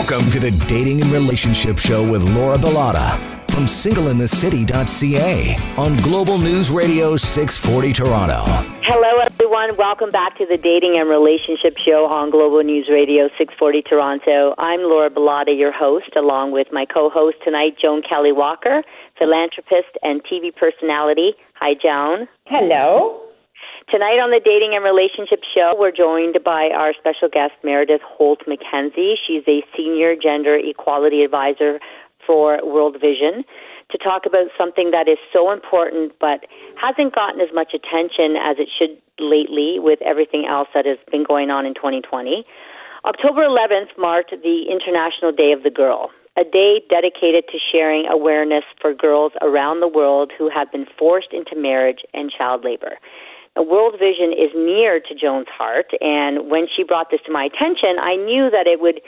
Welcome to the Dating and Relationship Show with Laura Bilotta from singleinthecity.ca on Global News Radio 640 Toronto. Hello, everyone. Welcome back to the Dating and Relationship Show on Global News Radio 640 Toronto. I'm Laura Bilotta, your host, along with my co-host tonight, Joan Kelley Walker, philanthropist and TV personality. Hi, Joan. Hello. Tonight on the Dating and Relationship Show, we're joined by our special guest, Meredith Holt McKenzie. She's a senior gender equality advisor for World Vision to talk about something that is so important but hasn't gotten as much attention as it should lately with everything else that has been going on in 2020. October 11th marked the International Day of the Girl, a day dedicated to sharing awareness for girls around the world who have been forced into marriage and child labor. World Vision is near to Joan's heart, and when she brought this to my attention, I knew that it would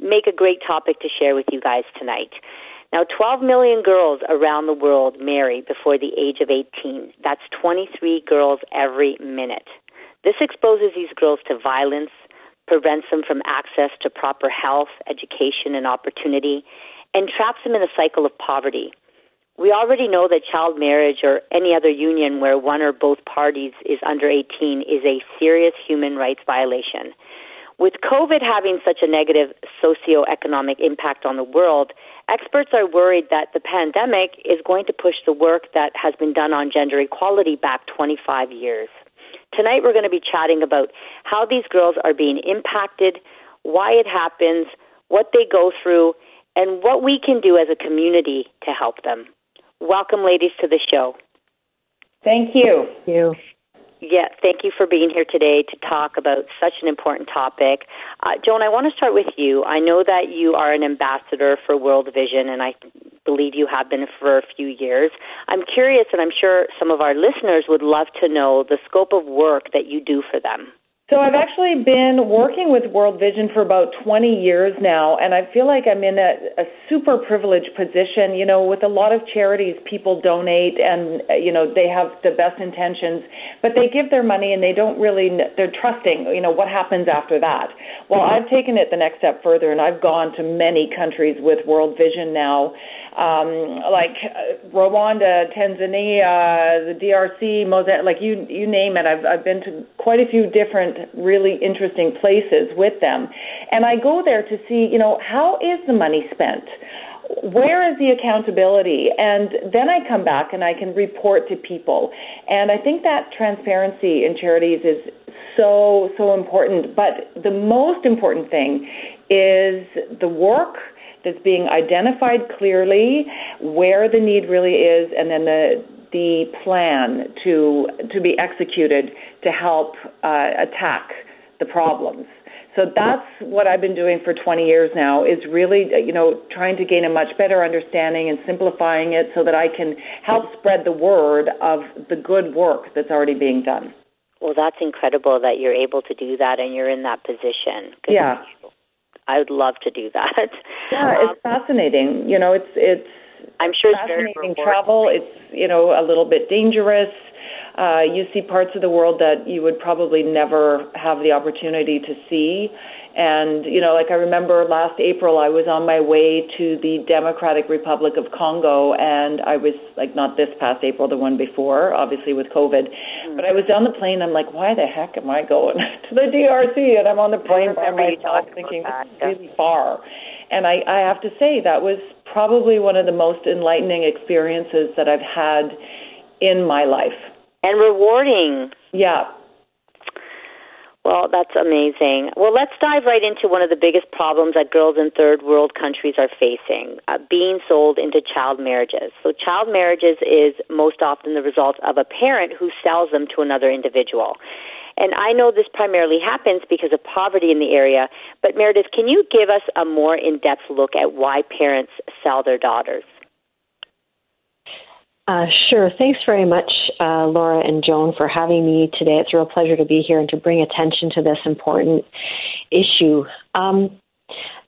make a great topic to share with you guys tonight. Now, 12 million girls around the world marry before the age of 18. That's 23 girls every minute. This exposes these girls to violence, prevents them from access to proper health, education, and opportunity, and traps them in a cycle of poverty. We already know that child marriage or any other union where one or both parties is under 18 is a serious human rights violation. With COVID having such a negative socioeconomic impact on the world, experts are worried that the pandemic is going to push the work that has been done on gender equality back 25 years. Tonight, we're going to be chatting about how these girls are being impacted, why it happens, what they go through, and what we can do as a community to help them. Welcome, ladies, to the show. Thank you. Thank you. Yeah, thank you for being here today to talk about such an important topic. Uh, Joan, I want to start with you. I know that you are an ambassador for World Vision, and I believe you have been for a few years. I'm curious, and I'm sure some of our listeners would love to know the scope of work that you do for them. So I've actually been working with World Vision for about 20 years now, and I feel like I'm in a, a super privileged position. You know, with a lot of charities, people donate, and you know they have the best intentions, but they give their money and they don't really they're trusting. You know what happens after that. Well, I've taken it the next step further, and I've gone to many countries with World Vision now, um, like uh, Rwanda, Tanzania, the DRC, Mozambique, like you you name it. I've I've been to quite a few different really interesting places with them, and I go there to see you know how is the money spent. Where is the accountability? And then I come back and I can report to people. And I think that transparency in charities is so, so important. But the most important thing is the work that's being identified clearly, where the need really is, and then the the plan to to be executed to help uh, attack the problems. So that's what I've been doing for 20 years now is really you know trying to gain a much better understanding and simplifying it so that I can help spread the word of the good work that's already being done. Well, that's incredible that you're able to do that and you're in that position. Yeah. I would love to do that. Yeah, um, it's fascinating. You know, it's it's I'm sure it's fascinating travel. It's you know a little bit dangerous. Uh, you see parts of the world that you would probably never have the opportunity to see. And, you know, like I remember last April, I was on my way to the Democratic Republic of Congo, and I was like, not this past April, the one before, obviously with COVID. Mm-hmm. But I was on the plane, I'm like, why the heck am I going to the DRC? And I'm on the plane by myself thinking, is really far. And I, I have to say, that was probably one of the most enlightening experiences that I've had in my life. And rewarding. Yeah, well, that's amazing. Well, let's dive right into one of the biggest problems that girls in third world countries are facing uh, being sold into child marriages. So, child marriages is most often the result of a parent who sells them to another individual. And I know this primarily happens because of poverty in the area. But, Meredith, can you give us a more in depth look at why parents sell their daughters? Uh, sure. Thanks very much, uh, Laura and Joan, for having me today. It's a real pleasure to be here and to bring attention to this important issue. Um,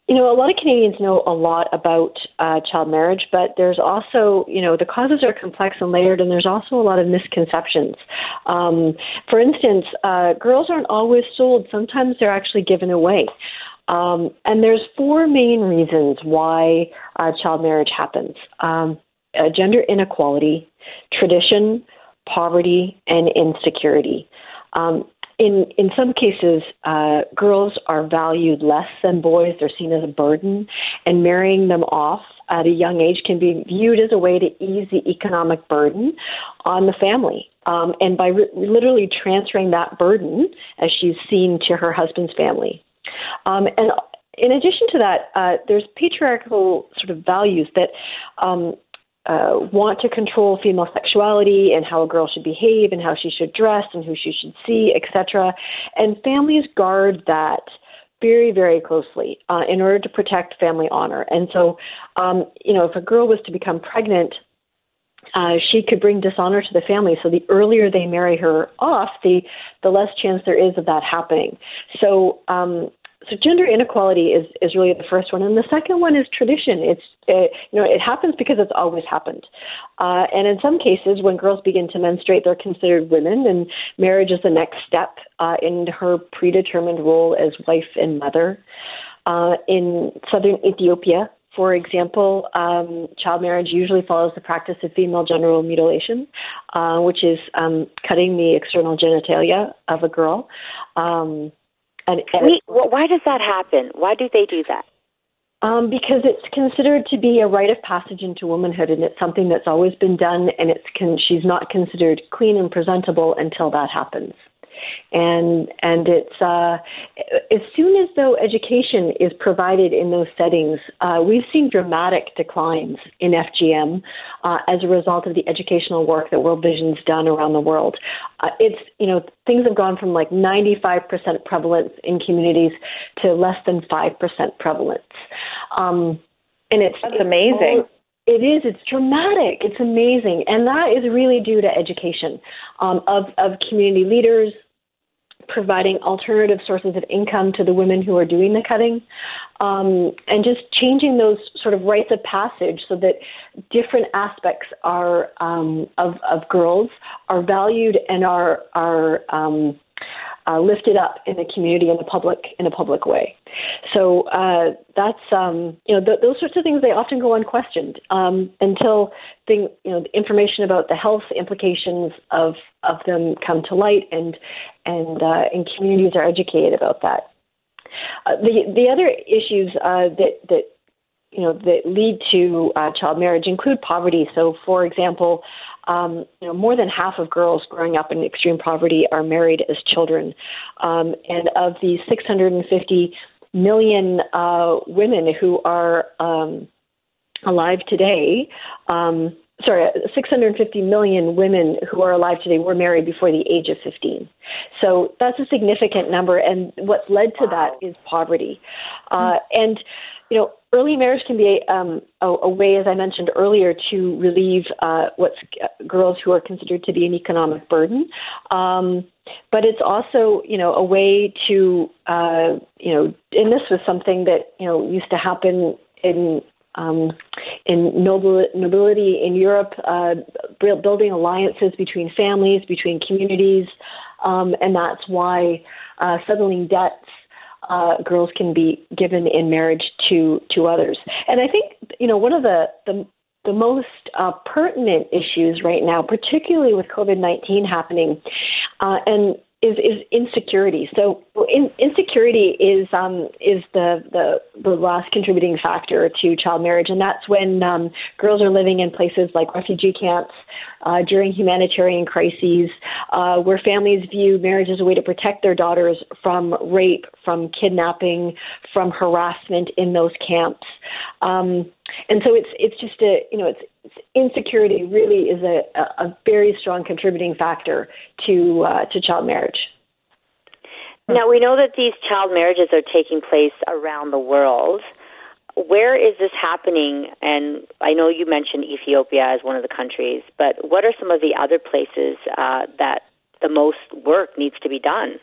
you know, a lot of Canadians know a lot about uh, child marriage, but there's also, you know, the causes are complex and layered, and there's also a lot of misconceptions. Um, for instance, uh, girls aren't always sold, sometimes they're actually given away. Um, and there's four main reasons why uh, child marriage happens um, uh, gender inequality, tradition, poverty, and insecurity. Um, in in some cases, uh, girls are valued less than boys. They're seen as a burden, and marrying them off at a young age can be viewed as a way to ease the economic burden on the family. Um, and by re- literally transferring that burden, as she's seen to her husband's family. Um, and in addition to that, uh, there's patriarchal sort of values that um, uh, want to control female sexuality and how a girl should behave and how she should dress and who she should see, etc. And families guard that very, very closely uh, in order to protect family honor. And so, um, you know, if a girl was to become pregnant, uh, she could bring dishonor to the family. So the earlier they marry her off, the the less chance there is of that happening. So um, so gender inequality is, is really the first one, and the second one is tradition. It's it, you know it happens because it's always happened, uh, and in some cases, when girls begin to menstruate, they're considered women, and marriage is the next step uh, in her predetermined role as wife and mother. Uh, in southern Ethiopia, for example, um, child marriage usually follows the practice of female genital mutilation, uh, which is um, cutting the external genitalia of a girl. Um, and, and Wait, why does that happen? Why do they do that? Um, because it's considered to be a rite of passage into womanhood, and it's something that's always been done, and it's con- she's not considered clean and presentable until that happens and and it's uh, as soon as though education is provided in those settings, uh, we've seen dramatic declines in FGM uh, as a result of the educational work that World Vision's done around the world. Uh, it's you know things have gone from like 95% prevalence in communities to less than five percent prevalence, um, and it's that's amazing. It is. It's dramatic. It's amazing, and that is really due to education um, of of community leaders, providing alternative sources of income to the women who are doing the cutting, um, and just changing those sort of rites of passage so that different aspects are um, of, of girls are valued and are are um, uh, lifted up in the community in a public in a public way. So uh, that's um, you know th- those sorts of things they often go unquestioned um, until thing you know information about the health implications of of them come to light and and uh, and communities are educated about that. Uh, the the other issues uh, that that you know that lead to uh, child marriage include poverty. So, for example, um, you know, more than half of girls growing up in extreme poverty are married as children, um, and of the 650 million uh, women who are um, alive today. Um, sorry, 650 million women who are alive today were married before the age of 15. So that's a significant number, and what's led to that is poverty. Uh, and you know, early marriage can be um, a, a, way, as I mentioned earlier, to relieve uh, what's uh, girls who are considered to be an economic burden. Um, but it's also, you know, a way to, uh, you know, and this was something that you know used to happen in um, in nobility in Europe, uh, building alliances between families, between communities, um, and that's why uh, settling debts uh, girls can be given in marriage to to others. And I think you know one of the the the most uh, pertinent issues right now, particularly with COVID nineteen happening, uh, and is is insecurity. So in, insecurity is um, is the, the the last contributing factor to child marriage, and that's when um, girls are living in places like refugee camps uh, during humanitarian crises, uh, where families view marriage as a way to protect their daughters from rape, from kidnapping, from harassment in those camps. Um, and so it's it's just a you know it's, it's insecurity really is a, a very strong contributing factor to uh, to child marriage. Now we know that these child marriages are taking place around the world. Where is this happening? And I know you mentioned Ethiopia as one of the countries, but what are some of the other places uh, that the most work needs to be done?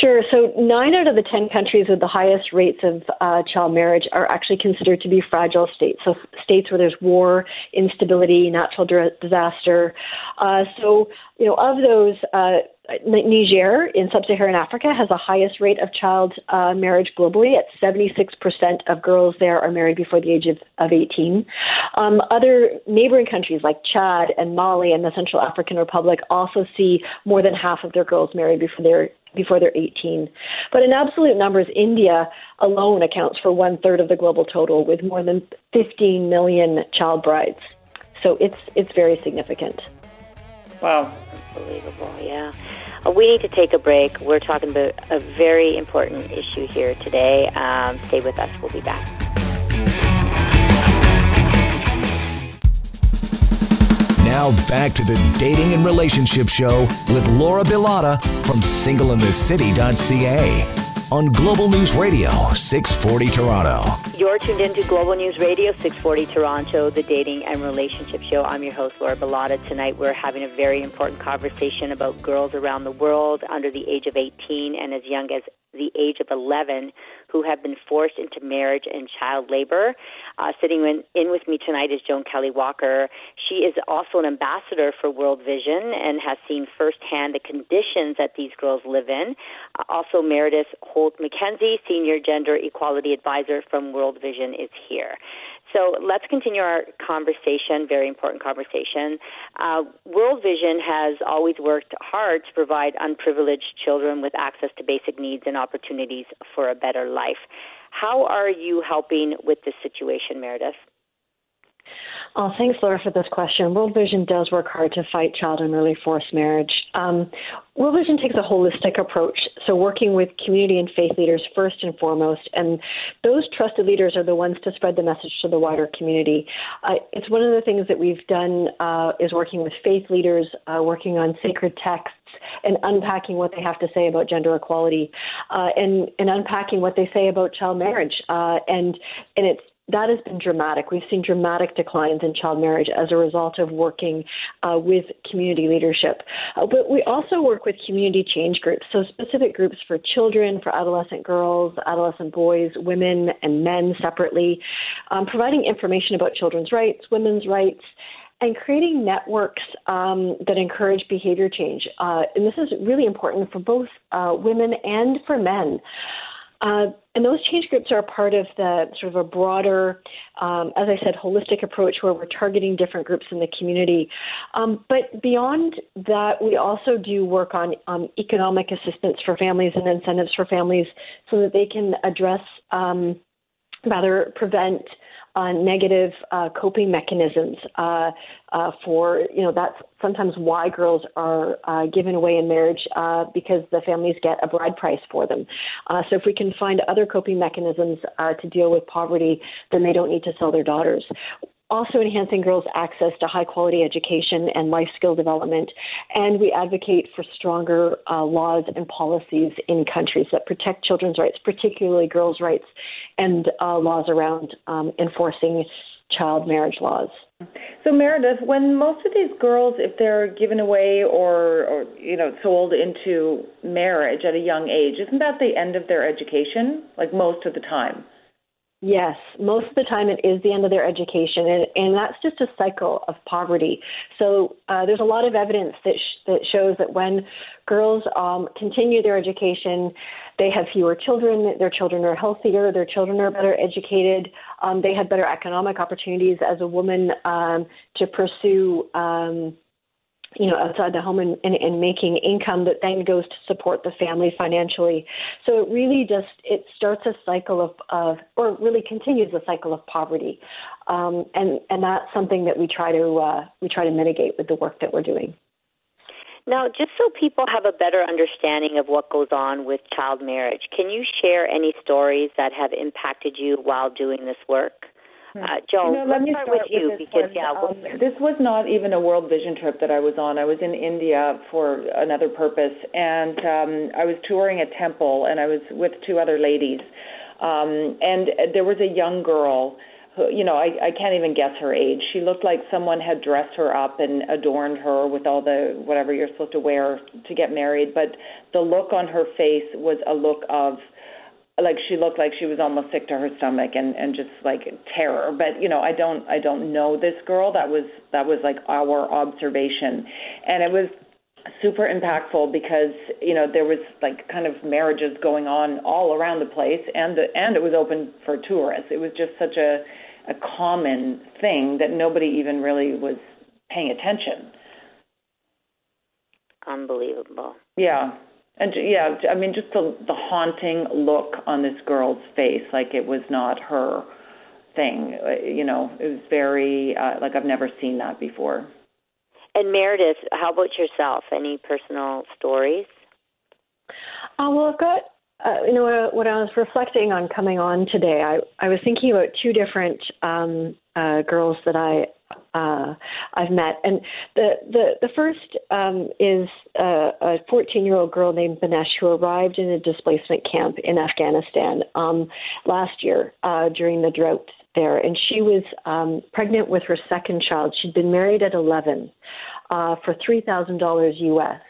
Sure. So, nine out of the 10 countries with the highest rates of uh, child marriage are actually considered to be fragile states. So, states where there's war, instability, natural disaster. Uh, so, you know, of those, uh, Niger in sub-Saharan Africa has the highest rate of child uh, marriage globally. At 76% of girls there are married before the age of, of 18. Um, other neighboring countries like Chad and Mali and the Central African Republic also see more than half of their girls married before they're before they're 18. But in absolute numbers, India alone accounts for one third of the global total, with more than 15 million child brides. So it's it's very significant. Wow. Unbelievable, yeah. Uh, we need to take a break. We're talking about a very important issue here today. Um, stay with us. We'll be back. Now back to the Dating and Relationship Show with Laura Bilotta from singleinthecity.ca on Global News Radio 640 Toronto. You're tuned into Global News Radio 640 Toronto, the dating and relationship show. I'm your host, Laura Bilotta. Tonight we're having a very important conversation about girls around the world under the age of 18 and as young as the age of 11 who have been forced into marriage and child labor. Uh, sitting in, in with me tonight is Joan Kelley Walker. She is also an ambassador for World Vision and has seen firsthand the conditions that these girls live in. Uh, also, Meredith Holt McKenzie, Senior Gender Equality Advisor from World Vision, is here. So let's continue our conversation, very important conversation. Uh, World Vision has always worked hard to provide unprivileged children with access to basic needs and opportunities for a better life. How are you helping with this situation, Meredith? Oh, thanks, Laura, for this question. World Vision does work hard to fight child and early forced marriage. Um, World Vision takes a holistic approach, so working with community and faith leaders first and foremost, and those trusted leaders are the ones to spread the message to the wider community. Uh, it's one of the things that we've done uh, is working with faith leaders, uh, working on sacred texts, and unpacking what they have to say about gender equality, uh, and and unpacking what they say about child marriage, uh, and and it's that has been dramatic. We've seen dramatic declines in child marriage as a result of working uh, with community leadership. Uh, but we also work with community change groups, so specific groups for children, for adolescent girls, adolescent boys, women, and men separately, um, providing information about children's rights, women's rights, and creating networks um, that encourage behavior change. Uh, and this is really important for both uh, women and for men. Uh, and those change groups are part of the sort of a broader, um, as I said, holistic approach where we're targeting different groups in the community. Um, but beyond that, we also do work on um, economic assistance for families and incentives for families so that they can address, um, rather, prevent uh, negative uh, coping mechanisms uh, uh, for you know that's sometimes why girls are uh, given away in marriage uh, because the families get a bride price for them. Uh, so if we can find other coping mechanisms uh, to deal with poverty, then they don't need to sell their daughters also enhancing girls' access to high quality education and life skill development. And we advocate for stronger uh, laws and policies in countries that protect children's rights, particularly girls' rights, and uh, laws around um, enforcing child marriage laws. So Meredith, when most of these girls, if they're given away or, or you know sold into marriage at a young age, isn't that the end of their education? Like most of the time. Yes, most of the time it is the end of their education, and, and that's just a cycle of poverty. So uh, there's a lot of evidence that sh- that shows that when girls um, continue their education, they have fewer children, their children are healthier, their children are better educated, um, they have better economic opportunities as a woman um, to pursue. You know, outside the home and, and, and, making income that then goes to support the family financially. So it really just it starts a cycle of, of or really continues a cycle of poverty, um, and and that's something that we try to uh, we try to mitigate with the work that we're doing. Now, just so people have a better understanding of what goes on with child marriage, can you share any stories that have impacted you while doing this work? Uh, Joan, you know, let me start, with you with because yeah, um, this was not even a World Vision trip that I was on. I was in India for another purpose, and um, I was touring a temple, and I was with two other ladies, um, and there was a young girl. Who, you know, I, I can't even guess her age. She looked like someone had dressed her up and adorned her with all the whatever you're supposed to wear to get married. But the look on her face was a look of like she looked like she was almost sick to her stomach and and just like terror but you know i don't i don't know this girl that was that was like our observation and it was super impactful because you know there was like kind of marriages going on all around the place, and the and it was open for tourists. It was just such a a common thing that nobody even really was paying attention. Unbelievable. Yeah. And yeah, I mean, just the the haunting look on this girl's face, like it was not her thing. You know, it was very uh, like I've never seen that before. And Meredith, how about yourself? Any personal stories? Uh, well, I've got uh, you know, when I was reflecting on coming on today, I, I was thinking about two different um, uh, girls that I uh, I've met, and the the the first um, is uh, a 14 year old girl named Banesh who arrived in a displacement camp in Afghanistan um, last year uh, during the drought there, and she was um, pregnant with her second child. She'd been married at 11 uh, for three thousand dollars U.S.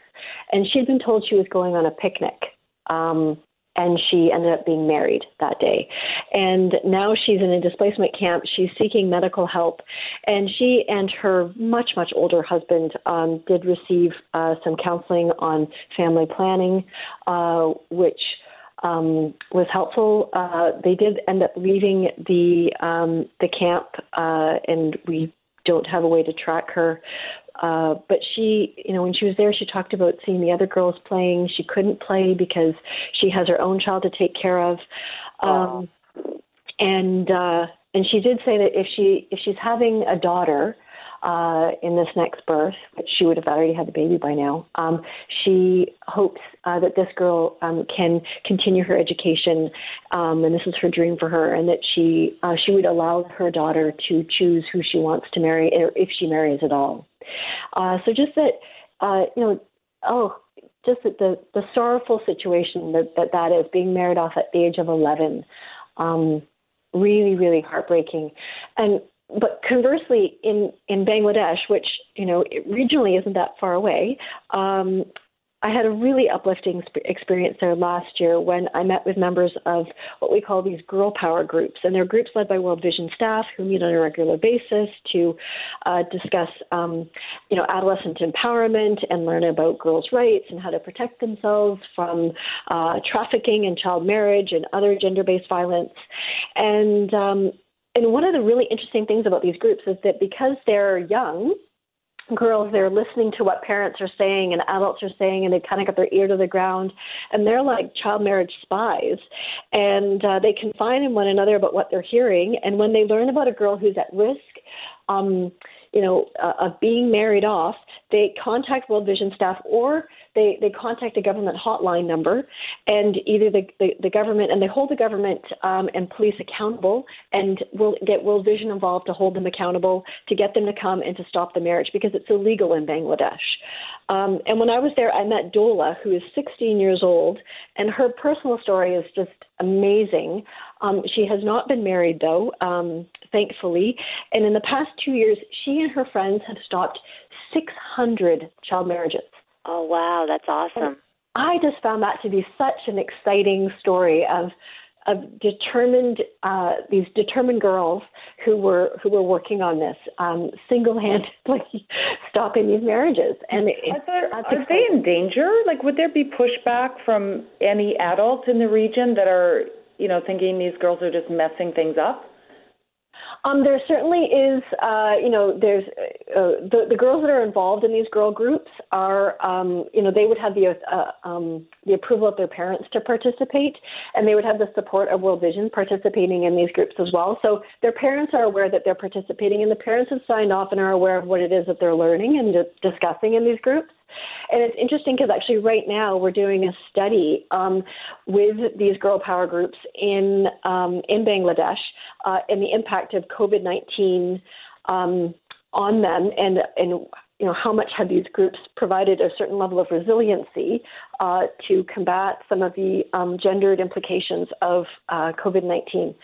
And she'd been told she was going on a picnic. Um, and she ended up being married that day. And now she's in a displacement camp. She's seeking medical help, and she and her much much older husband um, did receive uh, some counseling on family planning, uh, which. Um, was helpful. Uh, they did end up leaving the um, the camp, uh, and we don't have a way to track her. Uh, but she, you know, when she was there, she talked about seeing the other girls playing. She couldn't play because she has her own child to take care of. Um, and uh, and she did say that if she if she's having a daughter, uh, in this next birth, which she would have already had the baby by now. Um, she hopes uh, that this girl um, can continue her education, um, and this is her dream for her, and that she uh, she would allow her daughter to choose who she wants to marry, if she marries at all. Uh, so just that, uh, you know, oh, just that the the sorrowful situation that that, that is being married off at the age of 11. Um, really, really heartbreaking. And but conversely, in in Bangladesh, which you know regionally isn't that far away, um, I had a really uplifting experience there last year when I met with members of what we call these girl power groups, and they're groups led by World Vision staff who meet on a regular basis to uh, discuss, um, you know, adolescent empowerment and learn about girls' rights and how to protect themselves from uh, trafficking and child marriage and other gender-based violence. And um, and one of the really interesting things about these groups is that because they're young, girls they're listening to what parents are saying and adults are saying and they kind of got their ear to the ground and they're like child marriage spies. And uh, they confide in one another about what they're hearing and when they learn about a girl who's at risk um, you know, uh, of being married off, they contact World Vision staff or they, they contact a government hotline number, and either the, the, the government and they hold the government um, and police accountable, and will get World Vision involved to hold them accountable to get them to come and to stop the marriage because it's illegal in Bangladesh. Um, and when I was there, I met Dola, who is 16 years old, and her personal story is just amazing. Um, she has not been married, though, um, thankfully. And in the past two years, she and her friends have stopped 600 child marriages. Oh, wow, that's awesome. And I just found that to be such an exciting story of of determined uh, these determined girls who were who were working on this um, single-handedly stopping these marriages. And it, are, there, are they in danger? Like, would there be pushback from any adults in the region that are you know thinking these girls are just messing things up? Um, there certainly is, uh, you know, there's uh, the the girls that are involved in these girl groups are, um, you know, they would have the uh, um, the approval of their parents to participate, and they would have the support of World Vision participating in these groups as well. So their parents are aware that they're participating, and the parents have signed off and are aware of what it is that they're learning and discussing in these groups. And it's interesting because actually, right now, we're doing a study um, with these girl power groups in um, in Bangladesh uh, and the impact of COVID nineteen um, on them, and and you know how much have these groups provided a certain level of resiliency uh, to combat some of the um, gendered implications of uh, COVID nineteen.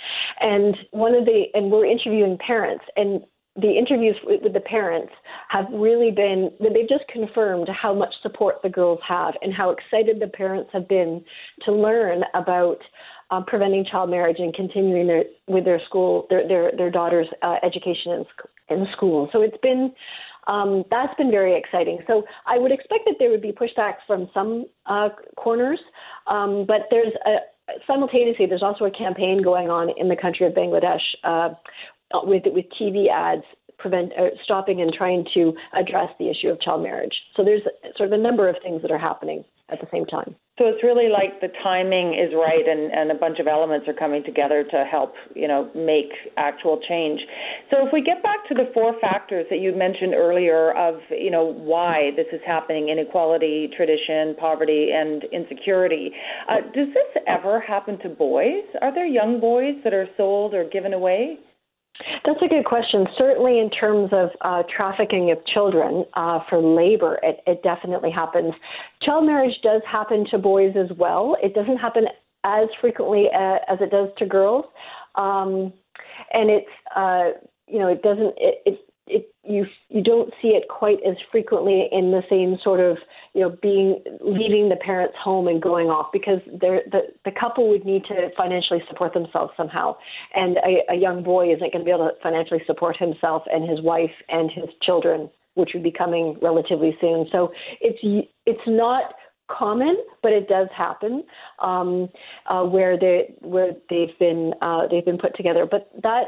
And one of the and we're interviewing parents, and the interviews with the parents have really been that they've just confirmed how much support the girls have and how excited the parents have been to learn about um, preventing child marriage and continuing their with their school their their, their daughter's uh, education in, in school so it's been Um, that's been very exciting. So I would expect that there would be pushbacks from some uh, corners, um, but there's a, simultaneously there's also a campaign going on in the country of Bangladesh uh, with with TV ads prevent uh, stopping and trying to address the issue of child marriage. So there's sort of a number of things that are happening at the same time. So it's really like the timing is right and, and a bunch of elements are coming together to help, you know, make actual change. So if we get back to the four factors that you mentioned earlier of, you know, why this is happening, inequality, tradition, poverty, and insecurity, uh, does this ever happen to boys? Are there young boys that are sold or given away? That's a good question. Certainly, in terms of uh, trafficking of children uh, for labor, it, it definitely happens. Child marriage does happen to boys as well. It doesn't happen as frequently uh, as it does to girls, um, and it's uh, you know it doesn't it, it it you you don't see it quite as frequently in the same sort of you know being leaving the parents home and going off because the the couple would need to financially support themselves somehow and a, a young boy isn't going to be able to financially support himself and his wife and his children which would be coming relatively soon so it's it's not common, but it does happen um, uh, where they where they've been uh, they've been put together. But that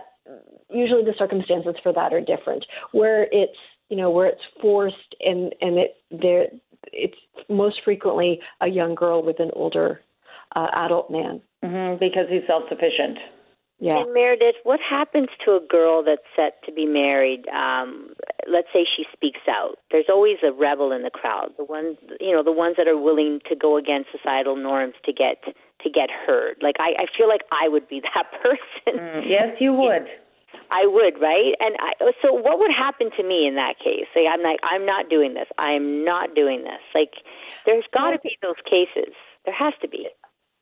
usually the circumstances for that are different. Where it's you know where it's forced and and it there it's most frequently a young girl with an older uh, adult man mm-hmm, because he's self sufficient. Yeah. And Meredith, what happens to a girl that's set to be married? Um, let's say she speaks out. There's always a rebel in the crowd. The ones, you know, the ones that are willing to go against societal norms to get to get heard. Like I, I feel like I would be that person. Mm, yes, you would. I would, right? And I, so, what would happen to me in that case? Like, I'm like, I'm not doing this. I'm not doing this. Like, there's got to be those cases. There has to be.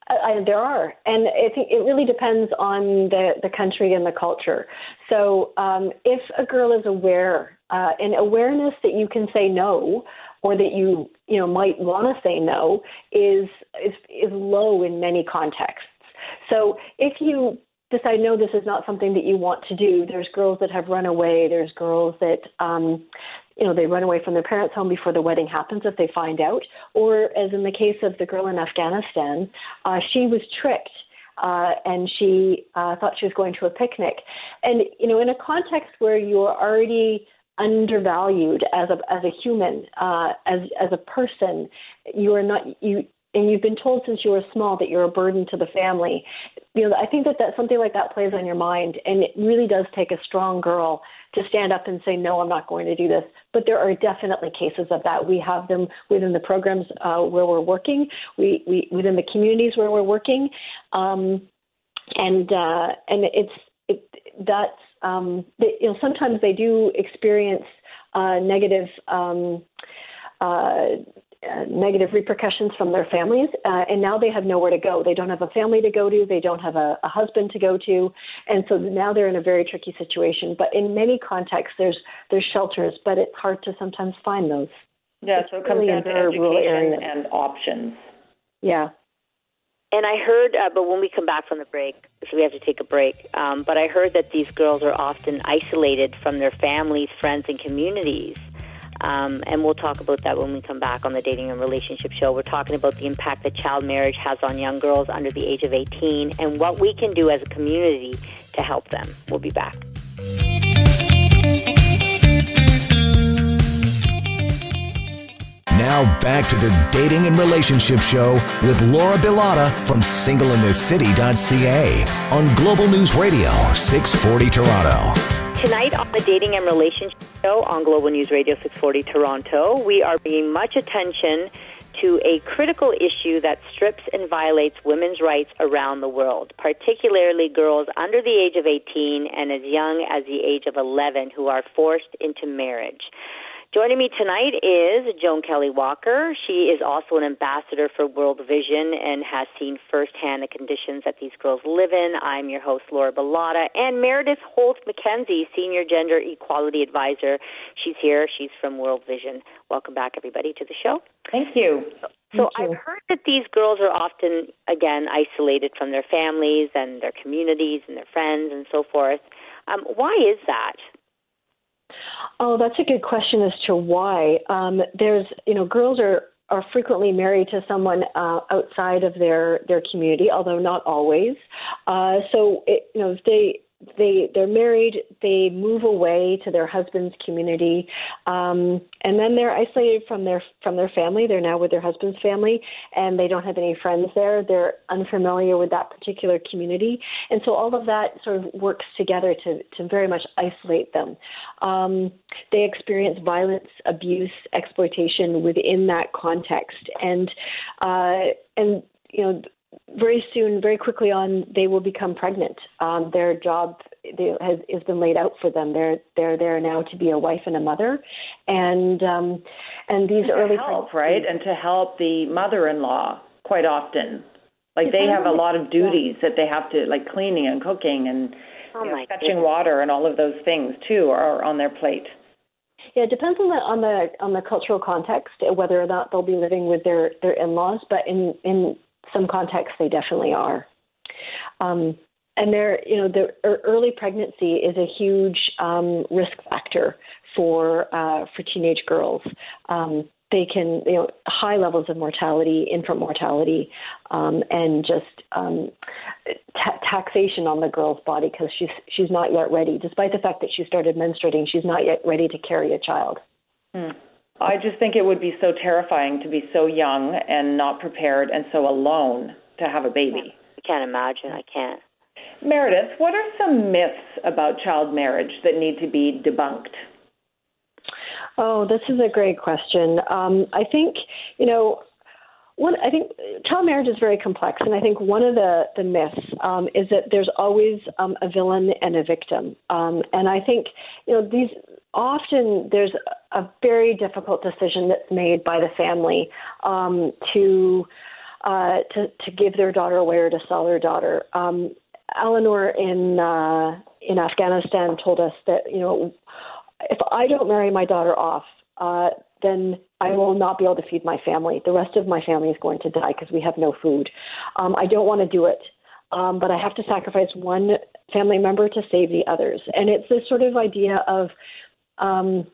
I, I, there are, and I think it really depends on the the country and the culture. So, um, if a girl is aware, uh, and awareness that you can say no, or that you you know might want to say no, is is is low in many contexts. So, if you decide know this is not something that you want to do. There's girls that have run away. There's girls that um you know they run away from their parents home before the wedding happens if they find out. Or as in the case of the girl in afghanistan uh she was tricked uh, and she uh, thought she was going to a picnic. And you know, in a context where you are already undervalued as a as a human, uh, as as a person, you are not you and you've been told since you were small that you're a burden to the family, you know, I think that, that something like that plays on your mind, and it really does take a strong girl to stand up and say, "No, I'm not going to do this." But there are definitely cases of that. We have them within the programs uh, where we're working, we, we within the communities where we're working, um, and uh, and it's it, that's um, they, you know sometimes they do experience uh, negative. Um, uh, uh, negative repercussions from their families, uh, and now they have nowhere to go. They don't have a family to go to, they don't have a, a, husband to go to, and so now they're in a very tricky situation. But in many contexts, there's there's shelters, but it's hard to sometimes find those. Yeah, so it comes really down to education and options. Yeah. And I heard, uh, but when we come back from the break, so we have to take a break. Um, but I heard that these girls are often isolated from their families, friends, and communities. Um, and we'll talk about that when we come back on the Dating and Relationship Show. We're talking about the impact that child marriage has on young girls under the age of 18 and what we can do as a community to help them. We'll be back. Now back to the Dating and Relationship Show with Laura Bilotta from singleinthecity.ca on Global News Radio 640 Toronto. Tonight on the Dating and Relationship Show on Global News Radio 640 Toronto, we are paying much attention to a critical issue that strips and violates women's rights around the world, particularly girls under the age of 18 and as young as the age of 11 who are forced into marriage. Joining me tonight is Joan Kelley Walker. She is also an ambassador for World Vision and has seen firsthand the conditions that these girls live in. I'm your host, Laura Bilotta, and Meredith Holt McKenzie, Senior Gender Equality Advisor. She's here. She's from World Vision. Welcome back, everybody, to the show. Thank you. So I've heard that these girls are often, again, isolated from their families and their communities and their friends and so forth. Um, why is that? Oh, that's a good question as to why. Um, there's, you know, girls are are frequently married to someone uh, outside of their their community, although not always. Uh, so, it, you know, if they they they're married, they move away to their husband's community, um, and then they're isolated from their from their family. They're now with their husband's family, and they don't have any friends there. They're unfamiliar with that particular community, and so all of that sort of works together to to very much isolate them. Um, they experience violence, abuse, exploitation within that context, and uh, and you know very soon, very quickly on, they will become pregnant. Um, their job they, has, has been laid out for them. They're they're there now to be a wife and a mother, and um, and these and early help right and to help the mother-in-law quite often. Like they have a lot of duties yeah. that they have to like cleaning and cooking and oh you know, fetching water and all of those things too are on their plate. Yeah, it depends on the on the on the cultural context whether or not they'll be living with their their in-laws. But in in some contexts they definitely are. Um, and there, you know, the early pregnancy is a huge um, risk factor for uh, for teenage girls. Um, they can, you know, high levels of mortality, infant mortality, um, and just um, ta- taxation on the girl's body because she's she's not yet ready, despite the fact that she started menstruating. She's not yet ready to carry a child. Hmm. I just think it would be so terrifying to be so young and not prepared and so alone to have a baby. I can't imagine. I can't. Meredith, what are some myths about child marriage that need to be debunked? Oh, this is a great question. Um, I think, you know, one, I think child marriage is very complex, and I think one of the, the myths um, is that there's always um, a villain and a victim. Um, and I think, you know, these often there's a very difficult decision that's made by the family um, to, uh, to to give their daughter away or to sell their daughter. Um, Eleanor in uh, in Afghanistan told us that you know if I don't marry my daughter off, uh, then I will not be able to feed my family. The rest of my family is going to die because we have no food. Um, I don't want to do it, um, but I have to sacrifice one family member to save the others. And it's this sort of idea of um,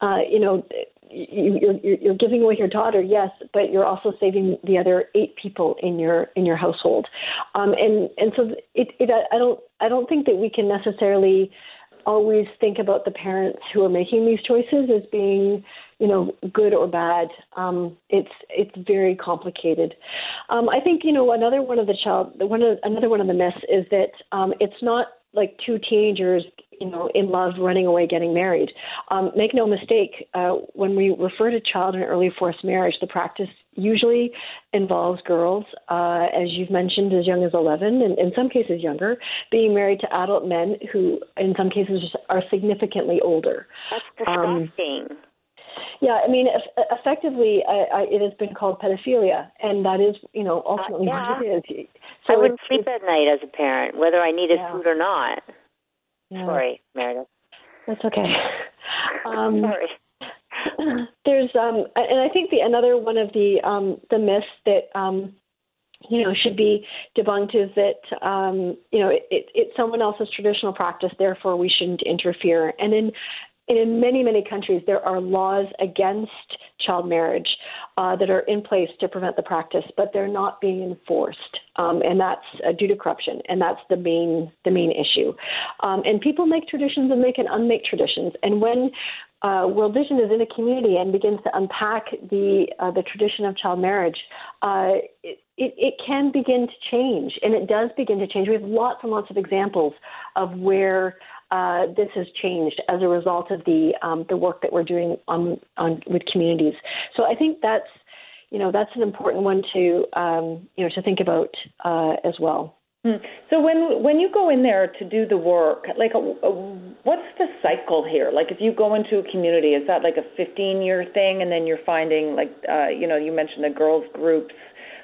uh, you know, you, you're, you're giving away your daughter, yes, but you're also saving the other eight people in your in your household, um, and and so it, it I don't I don't think that we can necessarily always think about the parents who are making these choices as being you know good or bad um, it's it's very complicated um, i think you know another one of the child one of another one of the myths is that um, it's not like two teenagers you know, in love, running away, getting married. Um, make no mistake, uh, when we refer to child and early forced marriage, the practice usually involves girls, uh, as you've mentioned, as young as 11, and in some cases younger, being married to adult men who, in some cases, are significantly older. That's um, disgusting. Um, yeah, I mean, effectively, I, I, it has been called pedophilia, and that is, you know, ultimately uh, yeah. what it is. So I wouldn't sleep at night as a parent, whether I needed yeah. food or not. Sorry, Meredith. That's okay. Um, Sorry. There's um, and I think the another one of the um, the myths that um, you know should be debunked is that um, you know it, it, it's someone else's traditional practice, therefore we shouldn't interfere. And in and in many, many countries, there are laws against child marriage uh, that are in place to prevent the practice, but they're not being enforced, um, and that's uh, due to corruption, and that's the main the main issue. Um, and people make traditions and they can unmake traditions, and when uh, World Vision is in a community and begins to unpack the uh, the tradition of child marriage, uh, it, it, can begin to change, and it does begin to change. We have lots and lots of examples of where uh, this has changed as a result of the um, the work that we're doing on, on with communities. So I think that's you know that's an important one to um, you know to think about uh, as well. Hmm. So when when you go in there to do the work, like uh, what's the cycle here? Like if you go into a community, is that like a 15 year thing, and then you're finding like uh, you know you mentioned the girls groups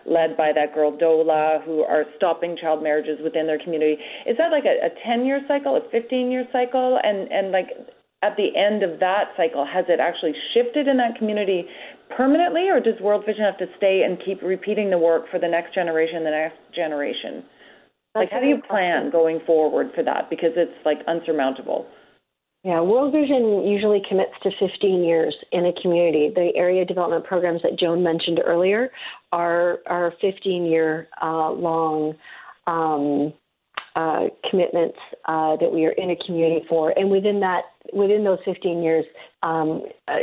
led by that girl Dola, who are stopping child marriages within their community. Is that like a, a 10 year cycle, a 15 year cycle? And, and like at the end of that cycle, has it actually shifted in that community permanently, or does World Vision have to stay and keep repeating the work for the next generation, the next generation? Like, how do you plan going forward for that? Because it's like unsurmountable. Yeah, World Vision usually commits to 15 years in a community. The area development programs that Joan mentioned earlier are are 15 year uh, long um, uh, commitments uh, that we are in a community for, and within that, within those 15 years, um, uh,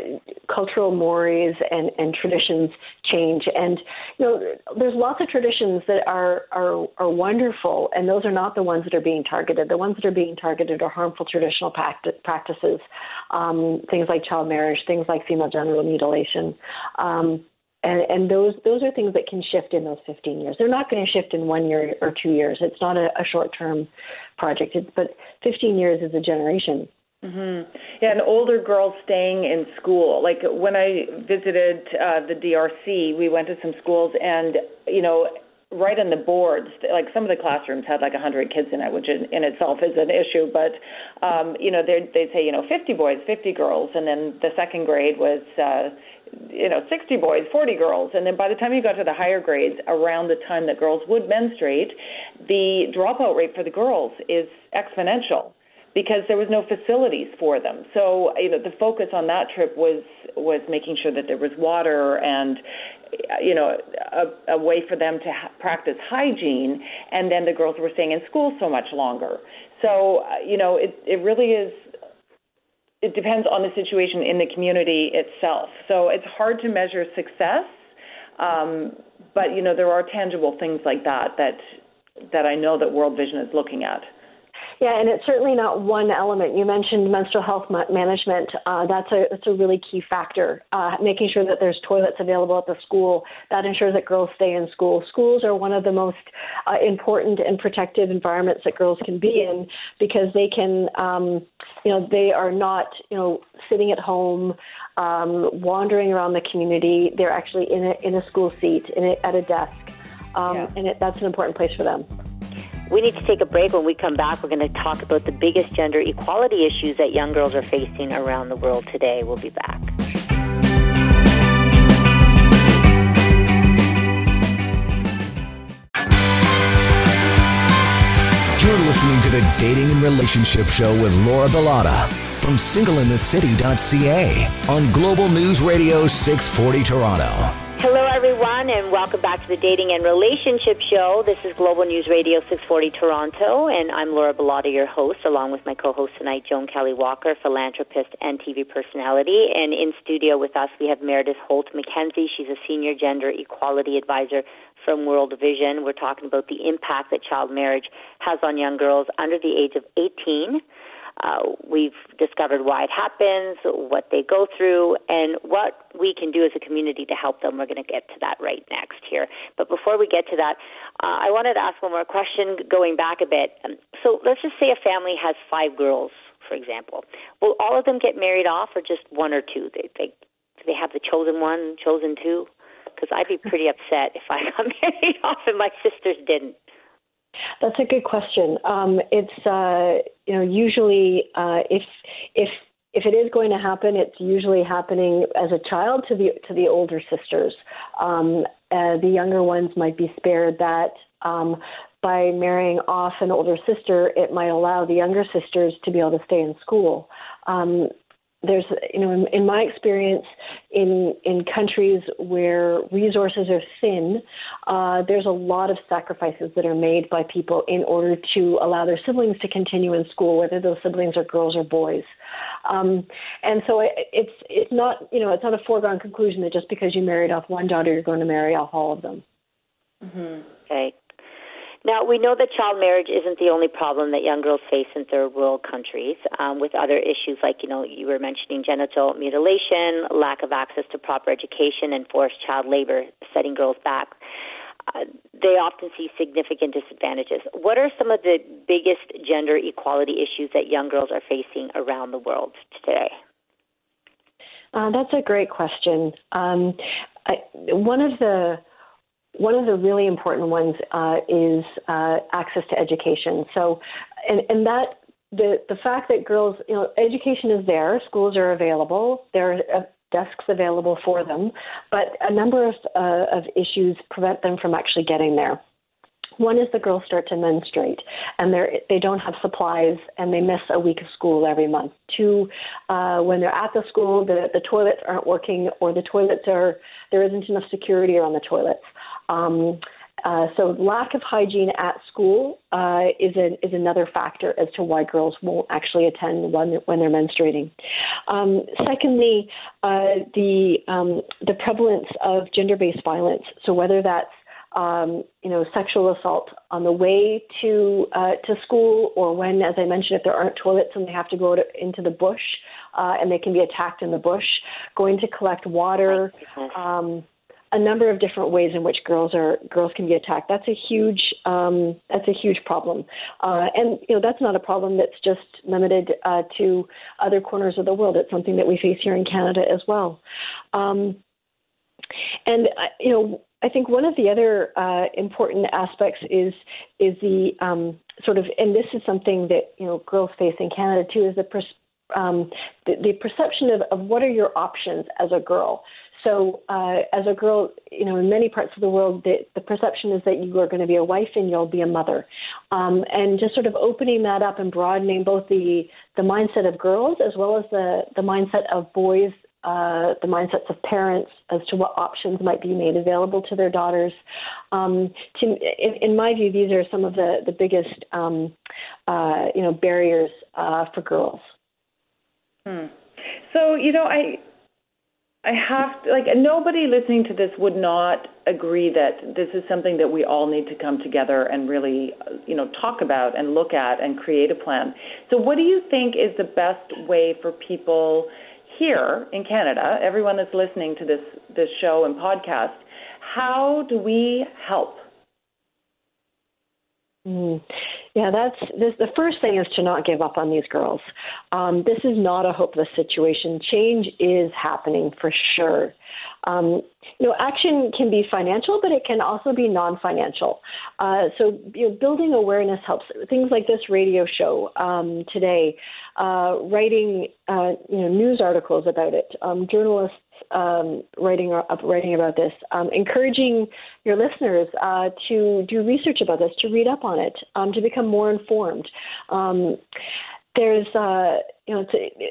cultural mores and, and traditions change. And you know, there's lots of traditions that are, are are wonderful, and those are not the ones that are being targeted. The ones that are being targeted are harmful traditional practices, um, things like child marriage, things like female genital mutilation. Um, and, and those those are things that can shift in those 15 years. They're not going to shift in one year or two years. It's not a, a short term project. It's, but 15 years is a generation. Mm-hmm. Yeah, and older girls staying in school. Like when I visited uh, the DRC, we went to some schools, and you know, right on the boards, like some of the classrooms had like 100 kids in it, which in, in itself is an issue. But um, you know, they'd, they'd say you know 50 boys, 50 girls, and then the second grade was. Uh, you know 60 boys 40 girls and then by the time you got to the higher grades around the time that girls would menstruate the dropout rate for the girls is exponential because there was no facilities for them so you know the focus on that trip was was making sure that there was water and you know a, a way for them to ha- practice hygiene and then the girls were staying in school so much longer so you know it it really is it depends on the situation in the community itself. So it's hard to measure success, um, but you know there are tangible things like that that that I know that World Vision is looking at. Yeah, and it's certainly not one element. You mentioned menstrual health management. Uh, that's a that's a really key factor. Uh, making sure that there's toilets available at the school that ensures that girls stay in school. Schools are one of the most uh, important and protective environments that girls can be in because they can, um, you know, they are not, you know, sitting at home, um, wandering around the community. They're actually in a in a school seat, in a, at a desk, um, yeah. and it, that's an important place for them. We need to take a break. When we come back, we're going to talk about the biggest gender equality issues that young girls are facing around the world today. We'll be back. You're listening to the Dating and Relationship Show with Laura Bilotta from singleinthecity.ca on Global News Radio 640 Toronto. Hello, everyone, and welcome back to the Dating and Relationship Show. This is Global News Radio 640 Toronto, and I'm Laura Bilotta, your host, along with my co-host tonight, Joan Kelley Walker, philanthropist and TV personality. And in studio with us, we have Meredith Holt McKenzie. She's a senior gender equality advisor from World Vision. We're talking about the impact that child marriage has on young girls under the age of 18. Uh, we've discovered why it happens, what they go through, and what we can do as a community to help them. We're going to get to that right next here. But before we get to that, uh, I wanted to ask one more question going back a bit. Um, so let's just say a family has five girls, for example. Will all of them get married off, or just one or two? They, they, do they have the chosen one, chosen two? Because I'd be pretty upset if I got married off and my sisters didn't. That's a good question. Um, it's uh, you know usually uh, if if if it is going to happen, it's usually happening as a child to the to the older sisters. Um, uh, the younger ones might be spared that. Um, by marrying off an older sister, it might allow the younger sisters to be able to stay in school. Um, there's you know in, in, my experience in in countries where resources are thin uh, there's a lot of sacrifices that are made by people in order to allow their siblings to continue in school whether those siblings are girls or boys. Um, and so it, it's it's not you know it's not a foregone conclusion that just because you married off one daughter you're going to marry off all of them. Mm-hmm. okay now, we know that child marriage isn't the only problem that young girls face in third world countries, um, with other issues like, you know, you were mentioning genital mutilation, lack of access to proper education, and forced child labor setting girls back. Uh, they often see significant disadvantages. What are some of the biggest gender equality issues that young girls are facing around the world today? Uh, that's a great question. Um, I, one of the one of the really important ones uh, is uh, access to education. So, and, and that the the fact that girls, you know, education is there, schools are available, there are uh, desks available for them, but a number of uh, of issues prevent them from actually getting there. One is the girls start to menstruate and they they don't have supplies and they miss a week of school every month. Two, uh, when they're at the school, the, the toilets aren't working or the toilets are there isn't enough security around the toilets. Um, uh, so lack of hygiene at school uh, is a, is another factor as to why girls won't actually attend when when they're menstruating. Um, secondly, uh, the um, the prevalence of gender-based violence. So whether that's um, you know, sexual assault on the way to uh, to school, or when, as I mentioned, if there aren't toilets and they have to go to, into the bush uh, and they can be attacked in the bush, going to collect water. Um, a number of different ways in which girls are girls can be attacked. That's a huge um, that's a huge problem, uh, and you know that's not a problem that's just limited uh, to other corners of the world. It's something that we face here in Canada as well. Um, and uh, you know, I think one of the other uh, important aspects is is the um, sort of, and this is something that you know girls face in Canada too, is the pers- um, the, the, perception of, of what are your options as a girl. So, uh, as a girl, you know, in many parts of the world, the, the perception is that you are going to be a wife and you'll be a mother, um, and just sort of opening that up and broadening both the the mindset of girls as well as the the mindset of boys uh, the mindsets of parents as to what options might be made available to their daughters. Um, to, in, in, my view, these are some of the the biggest um, uh, you know barriers uh, for girls. Hmm. So you know, I I have to, like nobody listening to this would not agree that this is something that we all need to come together and really you know talk about and look at and create a plan. So what do you think is the best way for people here in Canada, everyone that's listening to this this show and podcast, how do we help? Mm. Yeah, that's this, the first thing is to not give up on these girls. Um, this is not a hopeless situation. Change is happening for sure. Um, you know, action can be financial, but it can also be non-financial. Uh, so, you know, building awareness helps. Things like this radio show um, today, uh, writing, uh, you know, news articles about it, um, journalists um, writing uh, writing about this, um, encouraging your listeners uh, to do research about this, to read up on it, um, to become more informed. Um, there's uh, you know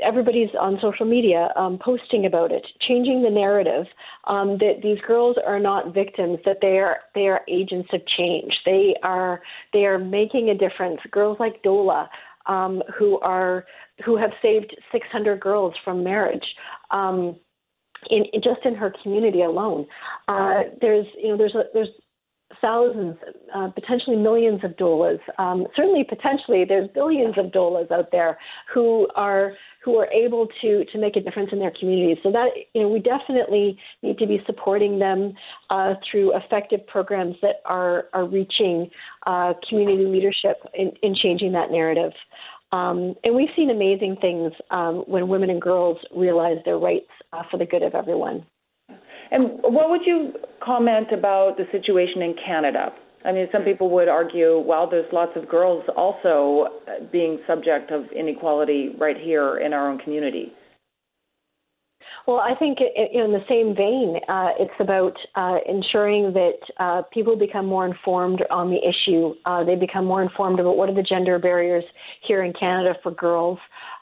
everybody's on social media um, posting about it, changing the narrative um, that these girls are not victims, that they are they are agents of change. They are they are making a difference. Girls like Dola, um, who are who have saved 600 girls from marriage. In, in, just in her community alone, uh, there's you know there's a, there's thousands, uh, potentially millions of Dolas. Um, certainly, potentially, there's billions of Dolas out there who are who are able to to make a difference in their communities. So that you know, we definitely need to be supporting them uh, through effective programs that are are reaching uh, community leadership in, in changing that narrative. Um, and we've seen amazing things um, when women and girls realize their rights uh, for the good of everyone. And what would you comment about the situation in Canada? I mean, some people would argue, well, there's lots of girls also being subject of inequality right here in our own community. Well, I think in the same vein, uh, it's about uh, ensuring that uh, people become more informed on the issue. Uh, they become more informed about what are the gender barriers here in Canada for girls.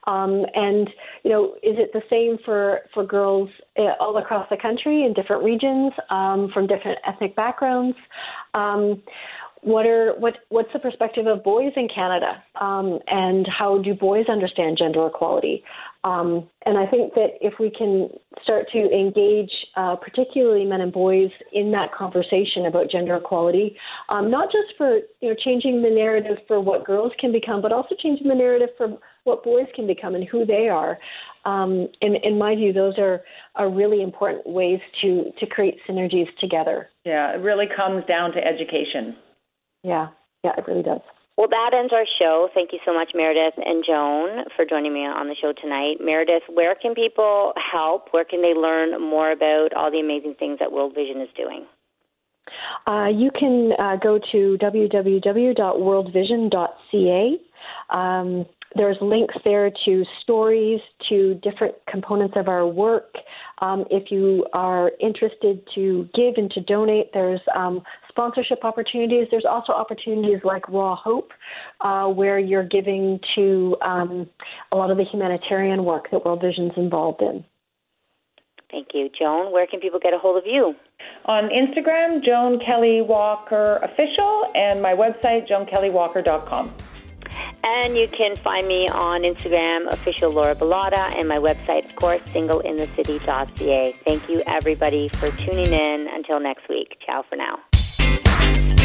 Um, and you know, is it the same for for girls uh, all across the country in different regions um, from different ethnic backgrounds? Um, what are what what's the perspective of boys in Canada, um, and how do boys understand gender equality? Um, and I think that if we can start to engage, uh, particularly men and boys, in that conversation about gender equality, um, not just for you know changing the narrative for what girls can become, but also changing the narrative for what boys can become and who they are. Um, in, in my view, those are, are really important ways to, to create synergies together. Yeah, it really comes down to education. Yeah, yeah, it really does. Well, that ends our show. Thank you so much, Meredith and Joan, for joining me on the show tonight. Meredith, where can people help? Where can they learn more about all the amazing things that World Vision is doing? Uh, you can uh, go to www.worldvision.ca. Um, there's links there to stories, to different components of our work. Um, if you are interested to give and to donate, there's um, sponsorship opportunities. There's also opportunities like Raw Hope, uh, where you're giving to um, a lot of the humanitarian work that World Vision's involved in. Thank you. Joan, where can people get a hold of you? On Instagram, Joan Kelley Walker Official, and my website, joankelleywalker.com. And you can find me on Instagram, official Laura Bilotta, and my website, of course, singleinthecity.ca. Thank you, everybody, for tuning in. Until next week. Ciao for now thank you